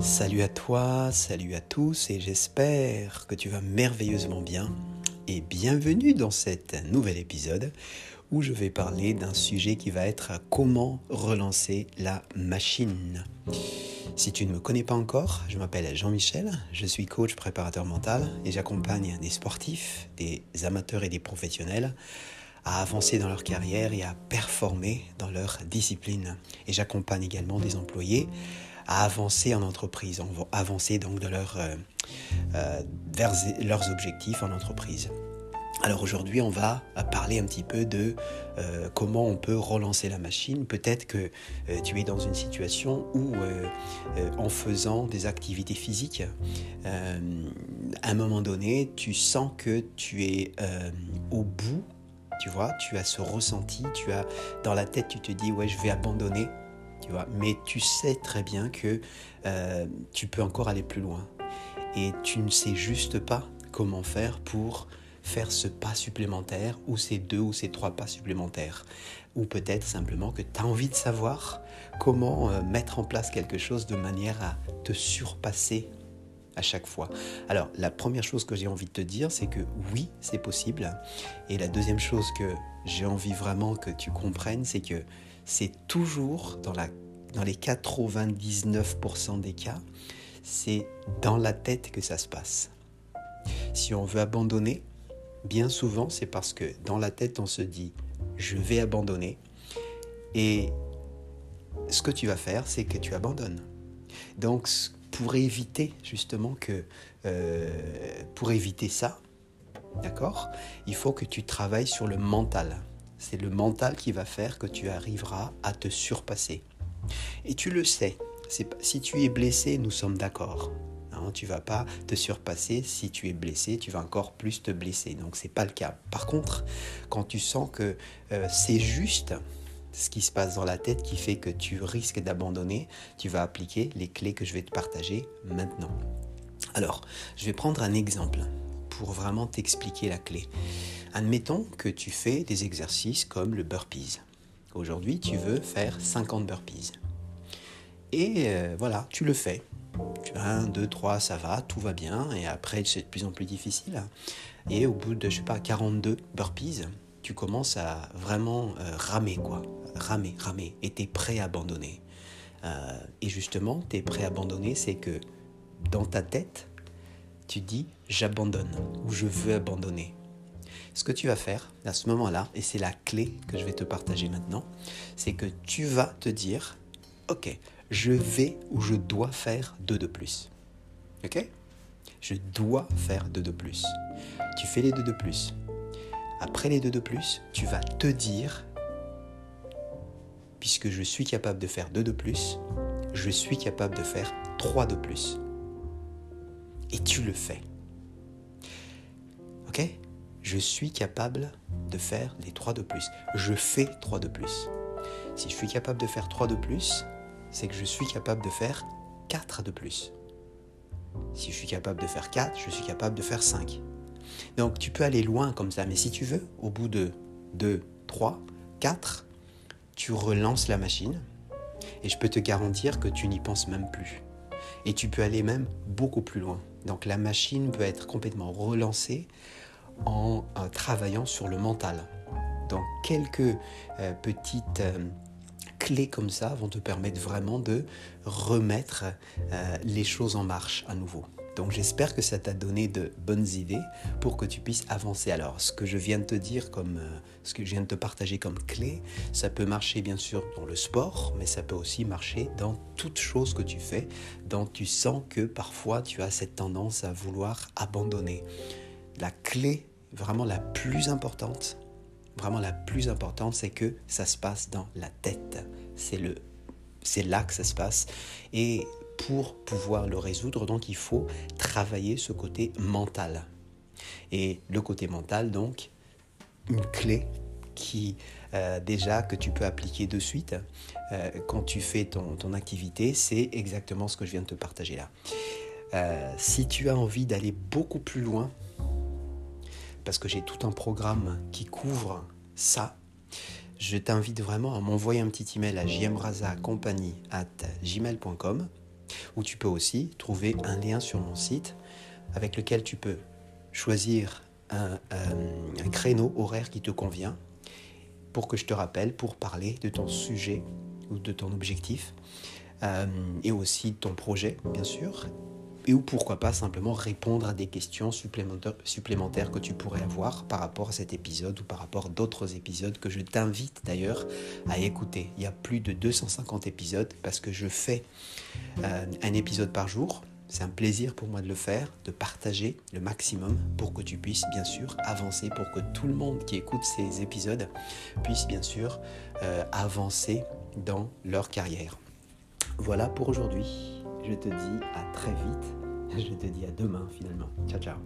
Salut à toi, salut à tous et j'espère que tu vas merveilleusement bien et bienvenue dans cet nouvel épisode où je vais parler d'un sujet qui va être comment relancer la machine. Si tu ne me connais pas encore, je m'appelle Jean-Michel, je suis coach préparateur mental et j'accompagne des sportifs, des amateurs et des professionnels à avancer dans leur carrière et à performer dans leur discipline. Et j'accompagne également des employés à avancer en entreprise, avancer donc de leur, euh, euh, vers leurs objectifs en entreprise. Alors aujourd'hui, on va parler un petit peu de euh, comment on peut relancer la machine. Peut-être que tu es dans une situation où, en faisant des activités physiques, à un moment donné, tu sens que tu es au bout. Tu vois, tu as ce ressenti, tu as dans la tête, tu te dis ouais, je vais abandonner mais tu sais très bien que euh, tu peux encore aller plus loin. Et tu ne sais juste pas comment faire pour faire ce pas supplémentaire ou ces deux ou ces trois pas supplémentaires. Ou peut-être simplement que tu as envie de savoir comment euh, mettre en place quelque chose de manière à te surpasser chaque fois. Alors, la première chose que j'ai envie de te dire, c'est que oui, c'est possible. Et la deuxième chose que j'ai envie vraiment que tu comprennes, c'est que c'est toujours dans, la, dans les 99% des cas, c'est dans la tête que ça se passe. Si on veut abandonner, bien souvent c'est parce que dans la tête on se dit je vais abandonner et ce que tu vas faire c'est que tu abandonnes. Donc pour éviter justement que euh, pour éviter ça, d'accord, il faut que tu travailles sur le mental. C'est le mental qui va faire que tu arriveras à te surpasser. Et tu le sais. Si tu es blessé, nous sommes d'accord. Hein, tu vas pas te surpasser. Si tu es blessé, tu vas encore plus te blesser. Donc c'est pas le cas. Par contre, quand tu sens que euh, c'est juste ce qui se passe dans la tête qui fait que tu risques d'abandonner, tu vas appliquer les clés que je vais te partager maintenant. Alors, je vais prendre un exemple pour vraiment t'expliquer la clé. Admettons que tu fais des exercices comme le burpees. Aujourd'hui, tu veux faire 50 burpees. Et euh, voilà, tu le fais. Tu as 1, 2, 3, ça va, tout va bien. Et après, c'est de plus en plus difficile. Et au bout de, je sais pas, 42 burpees, tu commences à vraiment euh, ramer, quoi. Ramer, ramer. Et tu es prêt à abandonner. Euh, et justement, tu es prêt à abandonner, c'est que dans ta tête, tu dis j'abandonne ou je veux abandonner. Ce que tu vas faire à ce moment-là, et c'est la clé que je vais te partager maintenant, c'est que tu vas te dire, ok, je vais ou je dois faire deux de plus. Ok? Je dois faire deux de plus. Tu fais les deux de plus. Après les deux de plus, tu vas te dire, puisque je suis capable de faire deux de plus, je suis capable de faire trois de plus. Et tu le fais. Ok? Je suis capable de faire les 3 de plus. Je fais 3 de plus. Si je suis capable de faire 3 de plus, c'est que je suis capable de faire 4 de plus. Si je suis capable de faire 4, je suis capable de faire 5. Donc tu peux aller loin comme ça, mais si tu veux, au bout de 2, 3, 4, tu relances la machine et je peux te garantir que tu n'y penses même plus. Et tu peux aller même beaucoup plus loin. Donc la machine peut être complètement relancée en euh, travaillant sur le mental. Donc quelques euh, petites euh, clés comme ça vont te permettre vraiment de remettre les choses en marche à nouveau. Donc j'espère que ça t'a donné de bonnes idées pour que tu puisses avancer. Alors ce que je viens de te dire comme ce que je viens de te partager comme clé, ça peut marcher bien sûr dans le sport, mais ça peut aussi marcher dans toute chose que tu fais, dont tu sens que parfois tu as cette tendance à vouloir abandonner la clé vraiment la plus importante, vraiment la plus importante, c'est que ça se passe dans la tête. C'est le, c'est là que ça se passe. Et pour pouvoir le résoudre, donc il faut travailler ce côté mental. Et le côté mental, donc, une clé qui euh, déjà que tu peux appliquer de suite euh, quand tu fais ton, activité, c'est exactement ce que je viens de te partager là. Euh, si tu as envie d'aller beaucoup plus loin parce que j'ai tout un programme qui couvre ça, je t'invite vraiment à m'envoyer un petit email à gmail.com ou tu peux aussi trouver un lien sur mon site avec lequel tu peux choisir un, un créneau horaire qui te convient pour que je te rappelle, pour parler de ton sujet ou de ton objectif, euh, et aussi de ton projet, bien sûr, et ou pourquoi pas simplement répondre à des questions supplémentaires, que tu pourrais avoir par rapport à cet épisode ou par rapport à d'autres épisodes que je t'invite d'ailleurs à écouter. Il y a plus de 250 épisodes parce que je fais euh, un épisode par jour c'est un plaisir pour moi de le faire, de partager le maximum pour que tu puisses bien sûr avancer, pour que tout le monde qui écoute ces épisodes puisse bien sûr euh, avancer dans leur carrière. Voilà pour aujourd'hui. Je te dis à très vite. Je te dis à demain finalement. Ciao ciao.